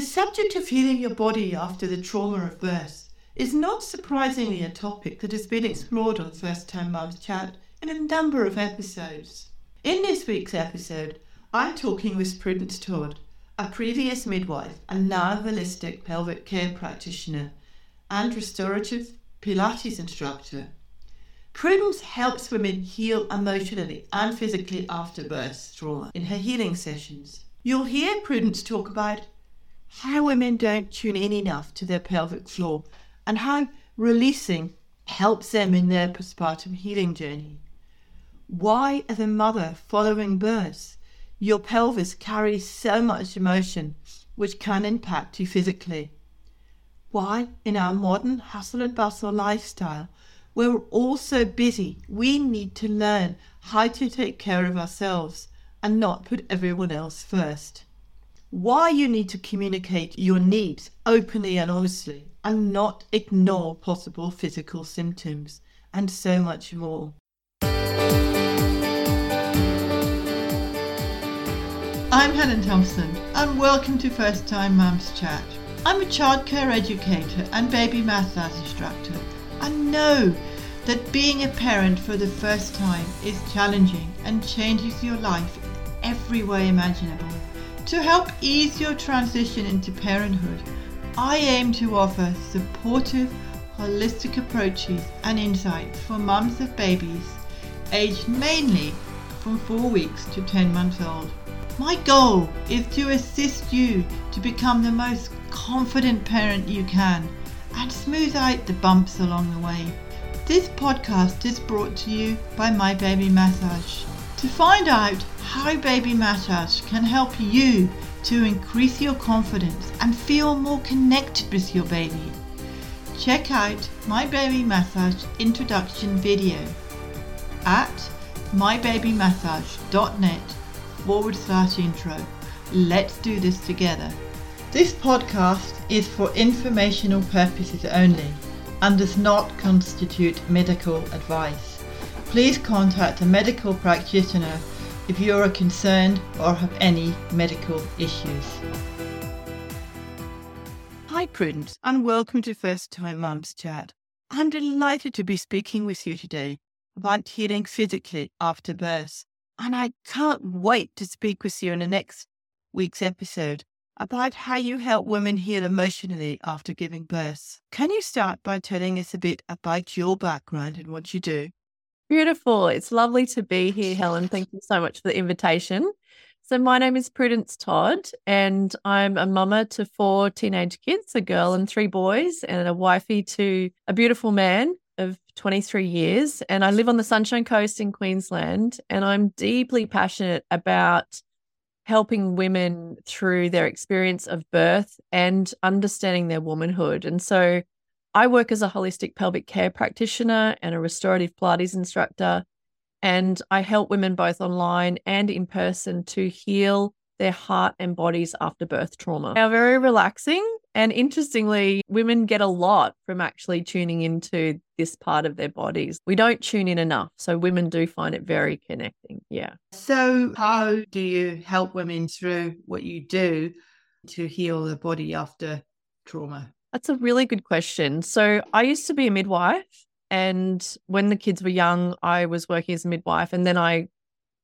The subject of healing your body after the trauma of birth is not surprisingly a topic that has been explored on First Time Mums Chat in a number of episodes. In this week's episode, I'm talking with Prudence Todd, a previous midwife and now holistic pelvic care practitioner and restorative Pilates instructor. Prudence helps women heal emotionally and physically after birth trauma in her healing sessions. You'll hear Prudence talk about how women don't tune in enough to their pelvic floor and how releasing helps them in their postpartum healing journey. Why, as a mother following birth, your pelvis carries so much emotion which can impact you physically. Why, in our modern hustle and bustle lifestyle, we're all so busy, we need to learn how to take care of ourselves and not put everyone else first. Why you need to communicate your needs openly and honestly and not ignore possible physical symptoms, and so much more. I'm Helen Thompson, and welcome to First Time Mums Chat. I'm a childcare educator and baby massage instructor. and know that being a parent for the first time is challenging and changes your life every way imaginable. To help ease your transition into parenthood, I aim to offer supportive, holistic approaches and insights for mums of babies aged mainly from 4 weeks to 10 months old. My goal is to assist you to become the most confident parent you can and smooth out the bumps along the way. This podcast is brought to you by My Baby Massage. To find out how Baby Massage can help you to increase your confidence and feel more connected with your baby, check out My Baby Massage introduction video at mybabymassage.net forward slash intro. Let's do this together. This podcast is for informational purposes only and does not constitute medical advice. Please contact a medical practitioner if you are concerned or have any medical issues. Hi, Prudence, and welcome to First Time Mums Chat. I'm delighted to be speaking with you today about healing physically after birth, and I can't wait to speak with you in the next week's episode about how you help women heal emotionally after giving birth. Can you start by telling us a bit about your background and what you do? Beautiful. It's lovely to be here, Helen. Thank you so much for the invitation. So, my name is Prudence Todd, and I'm a mama to four teenage kids a girl and three boys, and a wifey to a beautiful man of 23 years. And I live on the Sunshine Coast in Queensland, and I'm deeply passionate about helping women through their experience of birth and understanding their womanhood. And so I work as a holistic pelvic care practitioner and a restorative Pilates instructor. And I help women both online and in person to heal their heart and bodies after birth trauma. They are very relaxing. And interestingly, women get a lot from actually tuning into this part of their bodies. We don't tune in enough. So women do find it very connecting. Yeah. So, how do you help women through what you do to heal the body after trauma? That's a really good question. So, I used to be a midwife. And when the kids were young, I was working as a midwife. And then I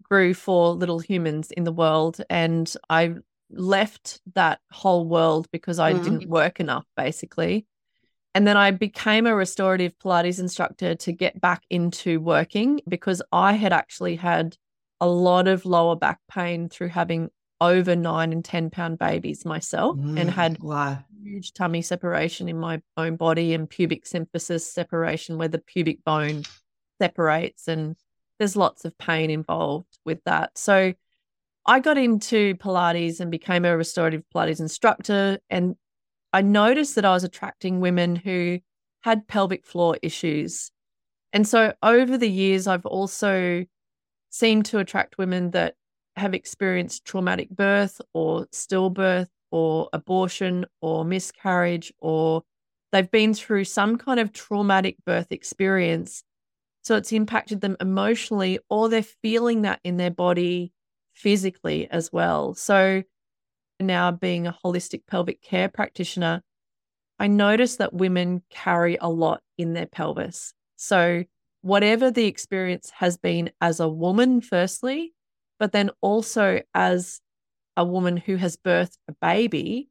grew four little humans in the world and I left that whole world because I mm. didn't work enough basically. And then I became a restorative Pilates instructor to get back into working because I had actually had a lot of lower back pain through having over nine and 10 pound babies myself mm. and had wow. Huge tummy separation in my own body and pubic symphysis separation where the pubic bone separates and there's lots of pain involved with that. So I got into Pilates and became a restorative Pilates instructor. And I noticed that I was attracting women who had pelvic floor issues. And so over the years, I've also seemed to attract women that have experienced traumatic birth or stillbirth or abortion or miscarriage or they've been through some kind of traumatic birth experience so it's impacted them emotionally, or they're feeling that in their body physically as well. So now being a holistic pelvic care practitioner, I notice that women carry a lot in their pelvis. So, whatever the experience has been as a woman, firstly, but then also as a woman who has birthed a baby,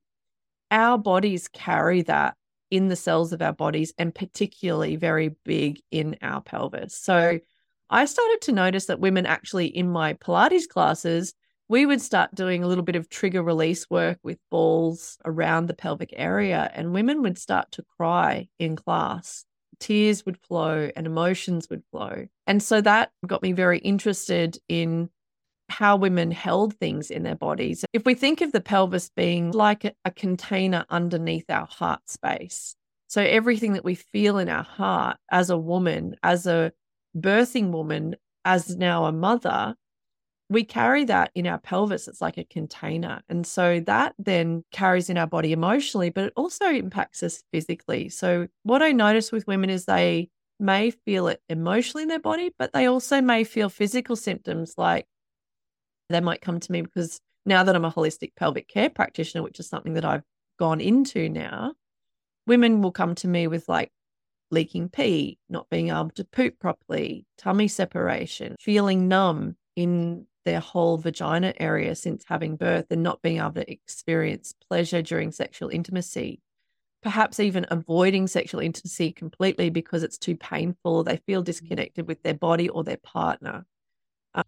our bodies carry that in the cells of our bodies and particularly very big in our pelvis. So I started to notice that women actually in my Pilates classes, we would start doing a little bit of trigger release work with balls around the pelvic area, and women would start to cry in class. Tears would flow and emotions would flow. And so that got me very interested in how women held things in their bodies. If we think of the pelvis being like a, container underneath our heart space, so everything that we feel in our heart as a woman, as a birthing woman, as now a mother, we carry that in our pelvis. It's like a container. And so that then carries in our body emotionally, but it also impacts us physically. So, what I notice with women is they may feel it emotionally in their body, but they also may feel physical symptoms like they might come to me because now that I'm a holistic pelvic care practitioner, which is something that I've gone into now, women will come to me with like leaking pee, not being able to poop properly, tummy separation, feeling numb in their whole vagina area since having birth and not being able to experience pleasure during sexual intimacy. Perhaps even avoiding sexual intimacy completely because it's too painful. They feel mm-hmm. disconnected with their body or their partner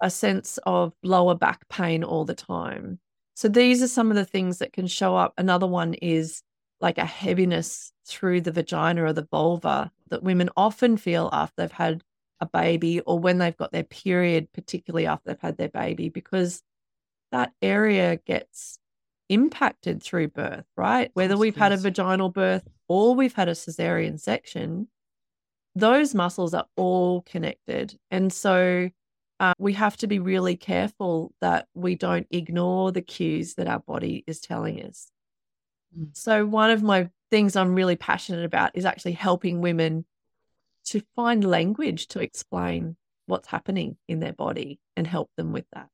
a sense of lower back pain all the time. So these are some of the things that can show up. Another one is like a heaviness through the vagina or the vulva that women often feel after they've had a baby or when they've got their period, particularly after they've had their baby, because that area gets impacted through birth, right? Whether we've had a vaginal birth or we've had a cesarean section, those muscles are all connected. And so uh, we have to be really careful that we don't ignore the cues that our body is telling us. Mm. So, one of my things I'm really passionate about is actually helping women to find language to explain what's happening in their body and help them with that.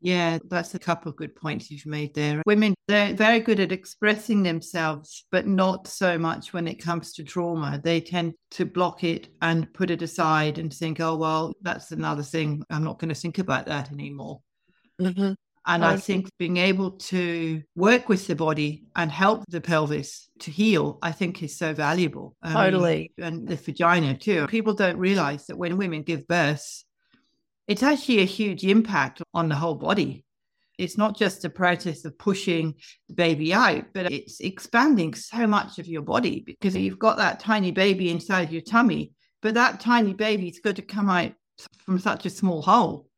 Yeah, that's a couple of good points you've made there. Women, they're very good at expressing themselves, but not so much when it comes to trauma. They tend to block it and put it aside and think, oh, well, that's another thing. I'm not going to think about that anymore. Mm-hmm. And I think being able to work with the body and help the pelvis to heal, I think is so valuable. Totally. and the vagina too. People don't realize that when women give birth, it's actually a huge impact on the whole body. It's not just a process of pushing the baby out, but it's expanding so much of your body because you've got that tiny baby inside your tummy, but that tiny baby's got to come out from such a small hole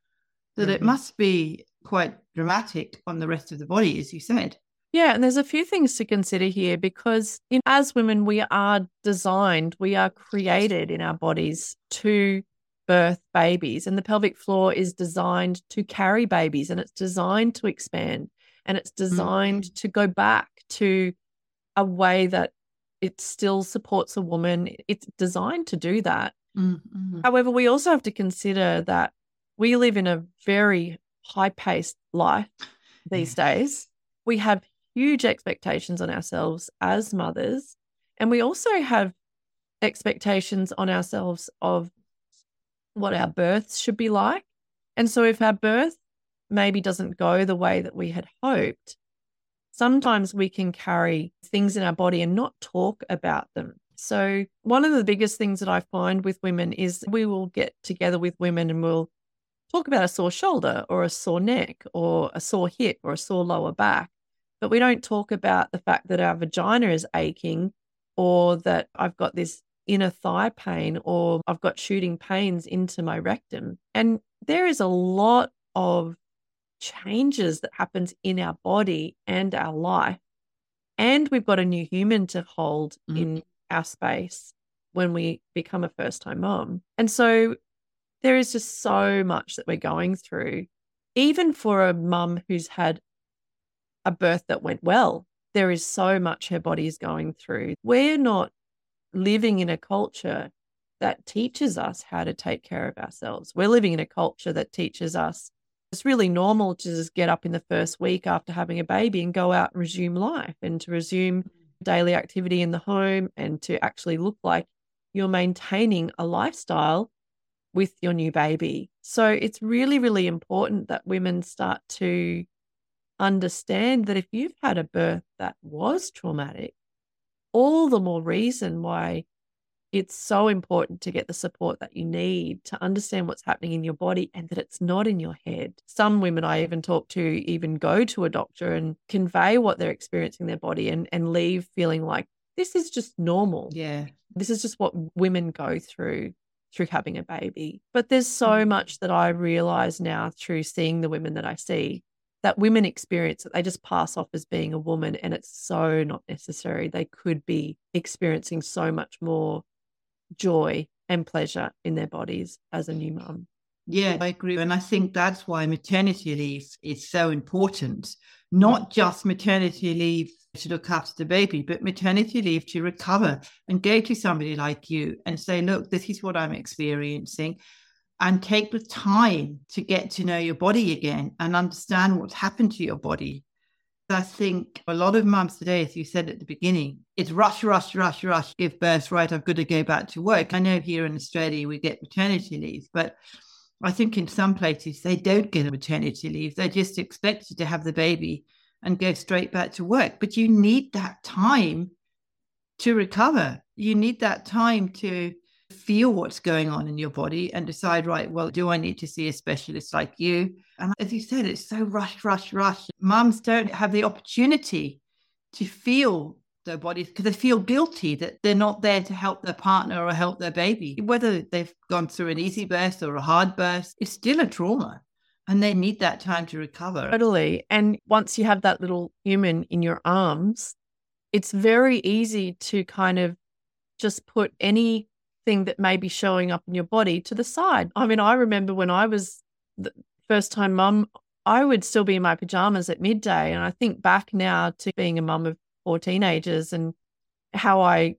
that mm-hmm. it must be quite dramatic on the rest of the body, as you said. Yeah, and there's a few things to consider here because in, as women, we are designed, we are created in our bodies to birth babies. And the pelvic floor is designed to carry babies and it's designed to expand and it's designed mm-hmm. to go back to a way that it still supports a woman. It's designed to do that. Mm-hmm. However, we also have to consider that we live in a very high paced life these days. We have huge expectations on ourselves as mothers. And we also have expectations on ourselves of what our births should be like. And so if our birth maybe doesn't go the way that we had hoped, sometimes we can carry things in our body and not talk about them. So, one of the biggest things that I find with women is we will get together with women and we'll talk about a sore shoulder or a sore neck or a sore hip or a sore lower back. But we don't talk about the fact that our vagina is aching or that I've got this inner thigh pain or I've got shooting pains into my rectum. And there is a lot of changes that happens in our body and our life. And we've got a new human to hold mm. in our space when we become a first time mom. And so there is just so much that we're going through. Even for a mum who's had a birth that went well, there is so much her body is going through. We're not living in a culture that teaches us how to take care of ourselves. We're living in a culture that teaches us It's really normal to just get up in the first week after having a baby and go out and resume life and to resume mm. daily activity in the home and to actually look like you're maintaining a lifestyle with your new baby. So it's really, really important that women start to understand that if you've had a birth that was traumatic, all the more reason why it's so important to get the support that you need to understand what's happening in your body and that it's not in your head. Some women I even talk to even go to a doctor and convey what they're experiencing in their body and, and leave feeling like this is just normal. Yeah. This is just what women go through through having a baby. But there's so Mm. much that I realize now through seeing the women that I see that women experience that they just pass off as being a woman and it's so not necessary. They could be experiencing so much more joy and pleasure in their bodies as a new mum. Yeah, I agree. And I think that's why maternity leave is so important. Not just maternity leave to look after the baby, but maternity leave to recover and go to somebody like you and say, look, this is what I'm experiencing. And take the time to get to know your body again and understand what's happened to your body. I think a lot of mums today, as you said at the beginning, it's rush, rush, rush, rush, give birth, right? I've got to go back to work. I know here in Australia we get maternity leave, but I think in some places they don't get a maternity leave. They're just expected to have the baby and go straight back to work. But you need that time to recover. You need that time to feel what's going on in your body and decide, right, well, do I need to see a specialist like you? And as you said, it's so rush, rush, rush. Mums don't have the opportunity to feel their bodies because they feel guilty that they're not there to help their partner or help their baby. Whether they've gone through an easy birth or a hard birth, it's still a trauma and they need that time to recover. Totally. And once you have that little human in your arms, it's very easy to kind of just put anything that may be showing up in your body to the side. I mean, I remember when I was the first time mum, I would still be in my pajamas at midday. And I think back now to being a mum of four teenagers and how I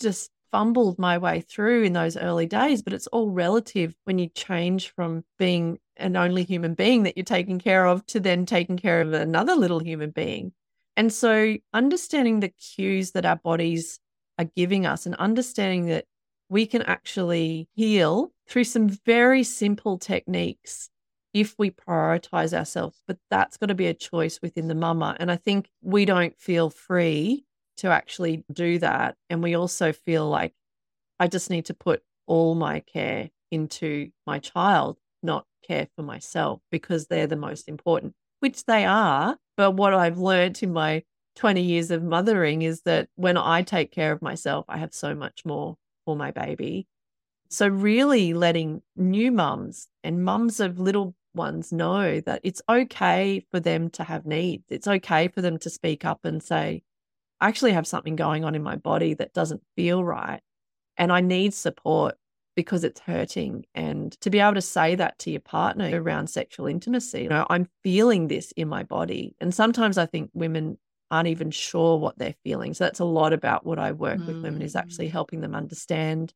just fumbled my way through in those early days. But it's all relative when you change from being an only human being that you're taking care of to then taking care of another little human being. And so understanding the cues that our bodies are giving us and understanding that we can actually heal through some very simple techniques if we prioritize ourselves. But that's got to be a choice within the mama. And I think we don't feel free to actually do that. And we also feel like I just need to put all my care into my child, not care for myself because they're the most important, which they are. But what I've learned in my 20 years of mothering is that when I take care of myself, I have so much more for my baby. So, really letting new mums and mums of little ones know that it's okay for them to have needs. It's okay for them to speak up and say, I actually have something going on in my body that doesn't feel right. And I need support because it's hurting. And to be able to say that to your partner around sexual intimacy, you know, I'm feeling this in my body. And sometimes I think women aren't even sure what they're feeling. So that's a lot about what I work with women is actually mm. helping them understand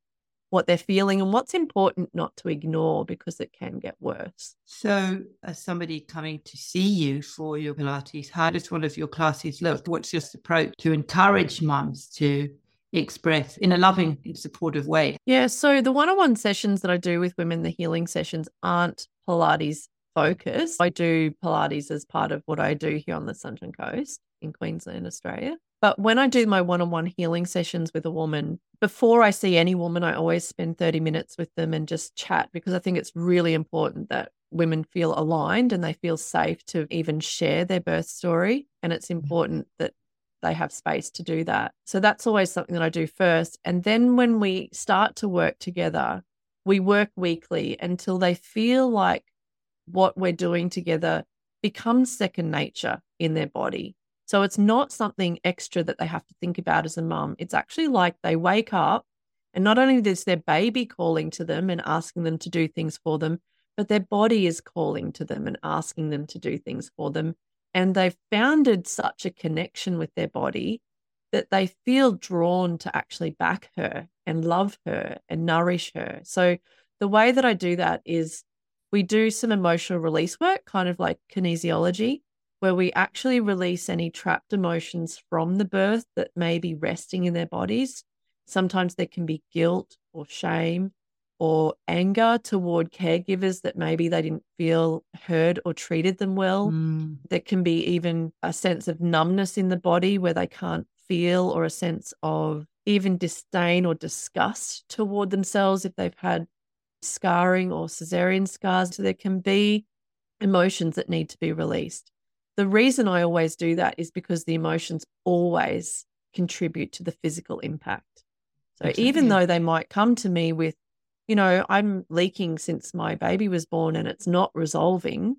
what they're feeling and what's important not to ignore because it can get worse. So, as somebody coming to see you for your Pilates, how does one of your classes look? What's your approach to encourage mums to express in a loving and supportive way? Yeah. So, the one on one sessions that I do with women, the healing sessions, aren't Pilates focused. I do Pilates as part of what I do here on the Sunshine Coast in Queensland, Australia. But when I do my one on one healing sessions with a woman, before I see any woman, I always spend 30 minutes with them and just chat because I think it's really important that women feel aligned and they feel safe to even share their birth story. And it's mm-hmm. important that they have space to do that. So that's always something that I do first. And then when we start to work together, we work weekly until they feel like what we're doing together becomes second nature in their body. So it's not something extra that they have to think about as a mum. It's actually like they wake up and not only is their baby calling to them and asking them to do things for them, but their body is calling to them and asking them to do things for them. And they've founded such a connection with their body that they feel drawn to actually back her and love her and nourish her. So the way that I do that is we do some emotional release work, kind of like kinesiology, where we actually release any trapped emotions from the birth that may be resting in their bodies. Sometimes there can be guilt or shame or anger toward caregivers that maybe they didn't feel heard or treated them well. Mm. There can be even a sense of numbness in the body where they can't feel, or a sense of even disdain or disgust toward themselves if they've had scarring or cesarean scars. So there can be emotions that need to be released. The reason I always do that is because the emotions always contribute to the physical impact. So even though they might come to me with, you know, I'm leaking since my baby was born and it's not resolving,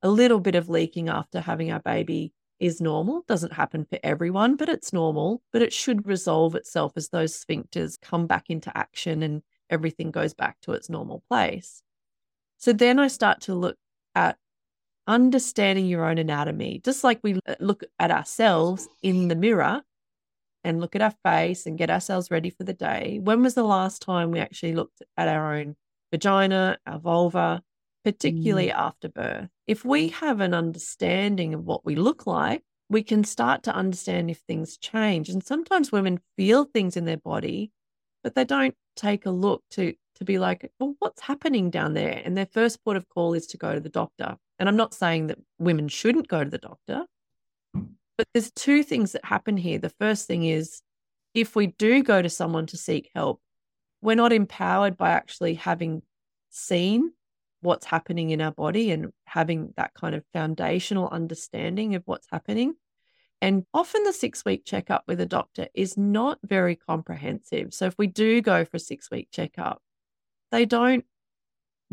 a little bit of leaking after having our baby is normal. Doesn't happen for everyone, but it's normal. But it should resolve itself as those sphincters come back into action and everything goes back to its normal place. So then I start to look at understanding your own anatomy, just like we uh, look at ourselves in the mirror and look at our face and get ourselves ready for the day. When was the last time we actually looked at our own vagina, our vulva, particularly mm. after birth? If we have an understanding of what we look like, we can start to understand if things change. And sometimes women feel things in their body, but they don't take a look to to be like, well, what's happening down there? And their first port of call is to go to the doctor. And I'm not saying that women shouldn't go to the doctor, but there's two things that happen here. The first thing is if we do go to someone to seek help, we're not empowered by actually having seen what's happening in our body and having that kind of foundational understanding of what's happening. And often the six week checkup with a doctor is not very comprehensive. So if we do go for a six week checkup, they don't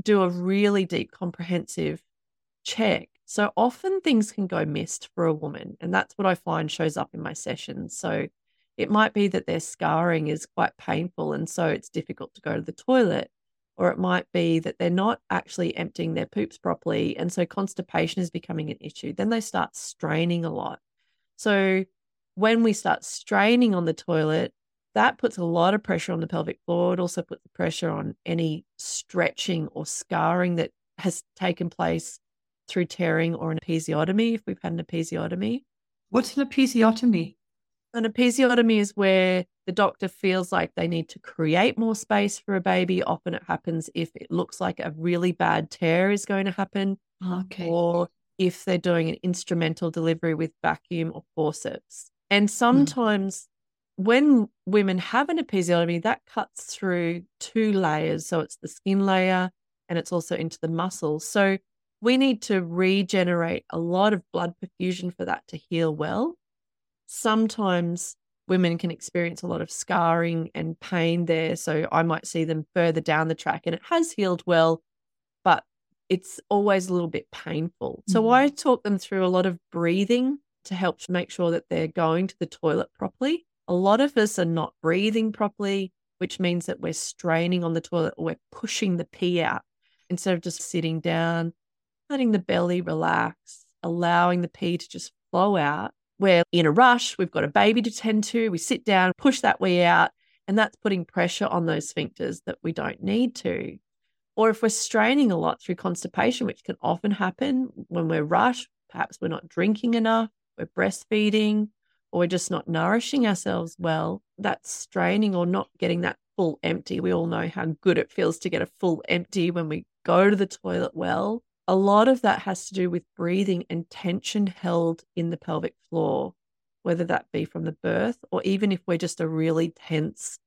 do a really deep, comprehensive check. So often things can go missed for a woman. And that's what I find shows up in my sessions. So it might be that their scarring is quite painful. And so it's difficult to go to the toilet. Or it might be that they're not actually emptying their poops properly. And so constipation is becoming an issue. Then they start straining a lot. So when we start straining on the toilet, that puts a lot of pressure on the pelvic floor. It also puts pressure on any stretching or scarring that has taken place through tearing or an episiotomy if we've had an episiotomy. What's an episiotomy? An episiotomy is where the doctor feels like they need to create more space for a baby. Often it happens if it looks like a really bad tear is going to happen. Okay. Or if they're doing an instrumental delivery with vacuum or forceps. And hmm. sometimes. When women have an episiotomy, that cuts through two layers. So it's the skin layer and it's also into the muscles. So we need to regenerate a lot of blood perfusion for that to heal well. Sometimes women can experience a lot of scarring and pain there. So I might see them further down the track and it has healed well, but it's always a little bit painful. Mm-hmm. So I talk them through a lot of breathing to help make sure that they're going to the toilet properly. A lot of us are not breathing properly, which means that we're straining on the toilet or we're pushing the pee out instead of just sitting down letting the belly relax, allowing the pee to just flow out. We're in a rush, we've got a baby to tend to, we sit down, push that wee out, and that's putting pressure on those sphincters that we don't need to. Or if we're straining a lot through constipation, which can often happen when we're rushed, perhaps we're not drinking enough, we're breastfeeding, or we're just not nourishing ourselves well, that's straining or not getting that full empty. We all know how good it feels to get a full empty when we go to the toilet well a lot of that has to do with breathing and tension held in the pelvic floor, whether that be from the birth or even if we're just a really tense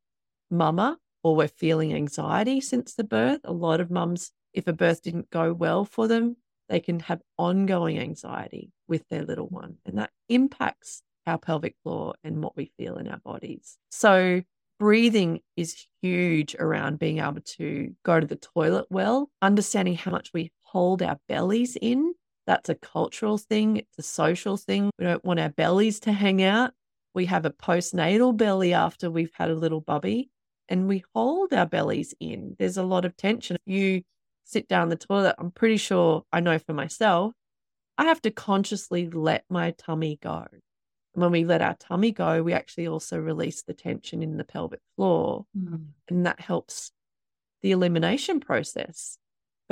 mama or we're feeling anxiety since the birth. A lot of mums, if a birth didn't go well for them, they can have ongoing anxiety with their little one, and that impacts our pelvic floor and what we feel in our bodies. So, breathing is huge around being able to go to the toilet well, understanding how much we hold our bellies in. That's a cultural thing, it's a social thing. We don't want our bellies to hang out. We have a postnatal belly after we've had a little bubby and we hold our bellies in. There's a lot of tension. You sit down the toilet, I'm pretty sure I know for myself, I have to consciously let my tummy go. When we let our tummy go, we actually also release the tension in the pelvic floor. Mm. And that helps the elimination process.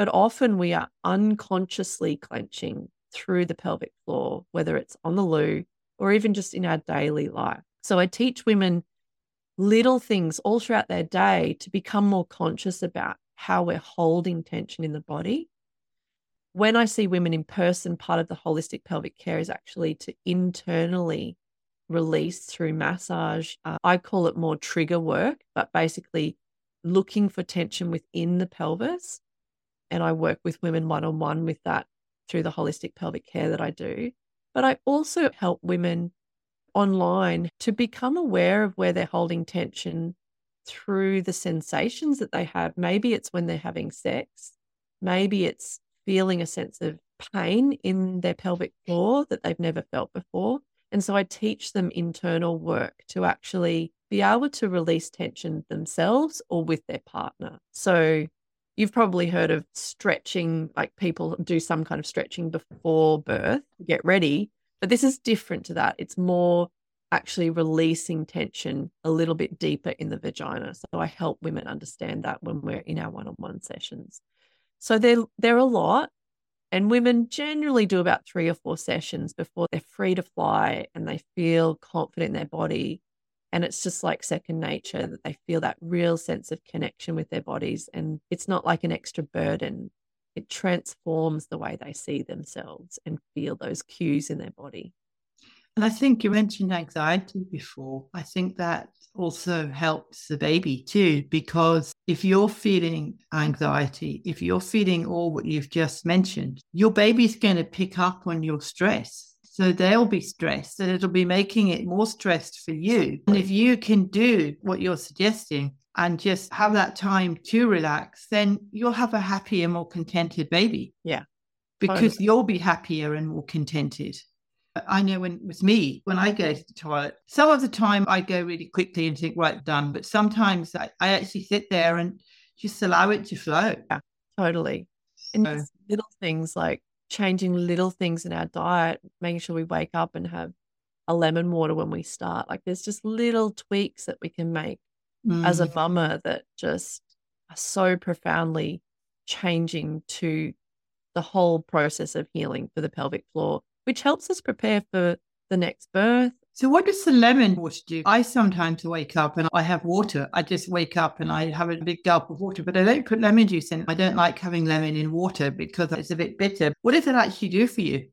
but often we are unconsciously clenching through the pelvic floor, whether it's on the loo or even just in our daily life. So I teach women little things all throughout their day to become more conscious about how we're holding tension in the body. When I see women in person, part of the holistic pelvic care is actually to internally release through massage. Uh, I call it more trigger work, but basically looking for tension within the pelvis. And I work with women one on one with that through the holistic pelvic care that I do. But I also help women online to become aware of where they're holding tension through the sensations that they have. Maybe it's when they're having sex, maybe it's feeling a sense of pain in their pelvic floor that they've never felt before. And so I teach them internal work to actually be able to release tension themselves or with their partner. So you've probably heard of stretching, like people do some kind of stretching before birth to get ready. But this is different to that. It's more actually releasing tension a little bit deeper in the vagina. So I help women understand that when we're in our one-on-one sessions. So they're they're a lot. And women generally do about three or four sessions before they're free to fly and they feel confident in their body. And it's just like second nature that they feel that real sense of connection with their bodies. And it's not like an extra burden it transforms the way they see themselves and feel those cues in their body. And I think you mentioned anxiety before. I think that also helps the baby too, because if you're feeling anxiety, if you're feeling all what you've just mentioned, your baby's going to pick up on your stress. So they'll be stressed and it'll be making it more stressed for you. And if you can do what you're suggesting, and just have that time to relax, then you'll have a happier, more contented baby. Yeah. Because totally. you'll be happier and more contented. I know when with me, when I go to the toilet, some of the time I go really quickly and think, right, done. But sometimes I, I actually sit there and just allow it to flow. Yeah, totally. And so, little things like changing little things in our diet, making sure we wake up and have a lemon water when we start. Like there's just little tweaks that we can make mm. as a mm. mama that just are so profoundly changing to the whole process of healing for the pelvic floor, which helps us prepare for the next birth. So, what does the lemon water do? I sometimes wake up and I have water. I just wake up and I have a big gulp of water, but I don't put lemon juice in. I don't like having lemon in water because it's a bit bitter. What does it actually do for you?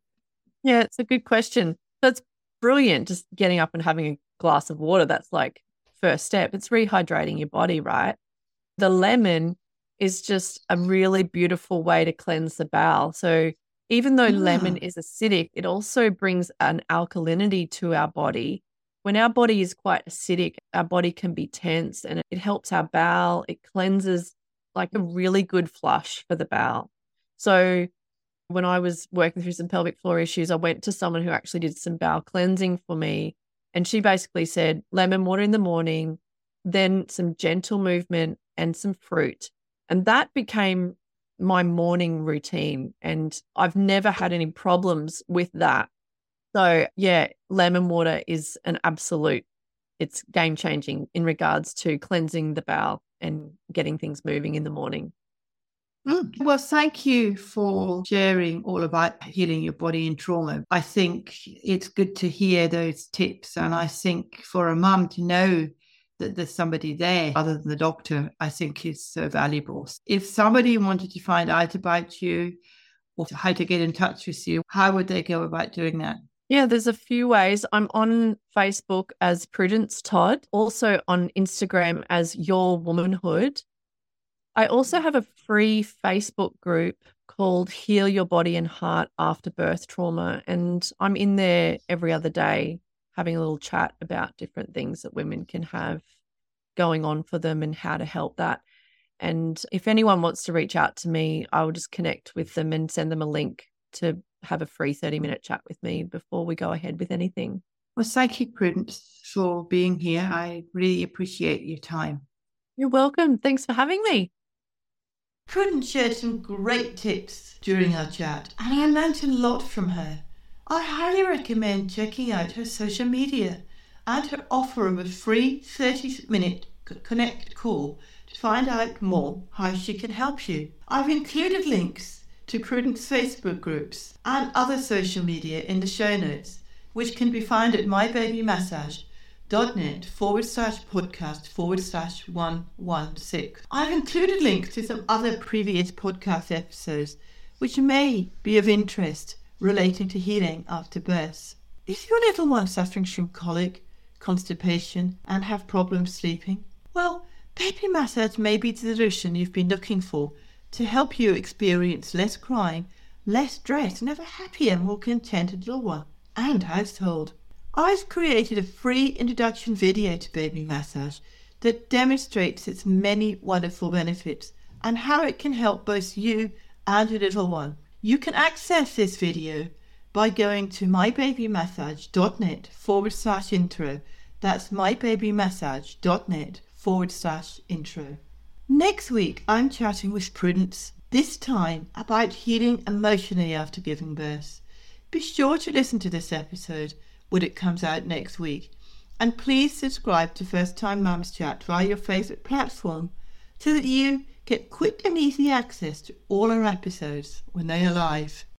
Yeah, it's a good question. That's brilliant. Just getting up and having a glass of water. That's like first step. It's rehydrating your body, right? The lemon is just a really beautiful way to cleanse the bowel. So even though yeah. lemon ah. is acidic, it also brings an alkalinity to our body. When our body is quite acidic, our body can be tense and it helps our bowel. It cleanses like a really good flush for the bowel. So when I was working through some pelvic floor issues, I went to someone who actually did some bowel cleansing for me. And she basically said lemon water in the morning, then some gentle movement and some fruit. And that became my morning routine. And I've never had any problems with that. So, yeah, lemon water is an absolute, it's game changing in regards to cleansing the bowel and getting things moving in the morning. Mm. Well, thank you for sharing all about healing your body in trauma. I think it's good to hear those tips. And I think for a mum to know that there's somebody there other than the doctor, I think is so valuable. If somebody wanted to find out about you or how to get in touch with you, how would they go about doing that? Yeah, there's a few ways. I'm on Facebook as Prudence Todd, also on Instagram as Your Womanhood. I also have a free Facebook group called Heal Your Body and Heart After Birth Trauma. And I'm in there every other day having a little chat about different things that women can have going on for them and how to help that. And if anyone wants to reach out to me, I will just connect with them and send them a link to have a free 30 minute chat with me before we go ahead with anything. Well, thank you, Prudence, for being here. I really appreciate your time. You're welcome. Thanks for having me. Prudence shared some great tips during our chat, and I learned a lot from her. I highly recommend checking out her social media and her offer of a free 30 minute connect call to find out more how she can help you. I've included links to Prudence Facebook groups and other social media in the show notes, which can be found at mybabymassage.net forward slash podcast forward slash 116. I've included links to some other previous podcast episodes which may be of interest relating to healing after birth. Is your little one suffering from colic, constipation, and have problems sleeping? Well, baby massage may be the solution you've been looking for to help you experience less crying, less stress, and have a happier, more contented little one and household. I've created a free introduction video to baby massage that demonstrates its many wonderful benefits and how it can help both you and your little one. You can access this video by going to mybabymassage.net forward slash intro. That's mybabymassage.net forward slash intro. Next week, I'm chatting with Prudence, this time about healing emotionally after giving birth. Be sure to listen to this episode when it comes out next week. And please subscribe to First Time Mums Chat via your favourite platform so that you get quick and easy access to all our episodes when they are live.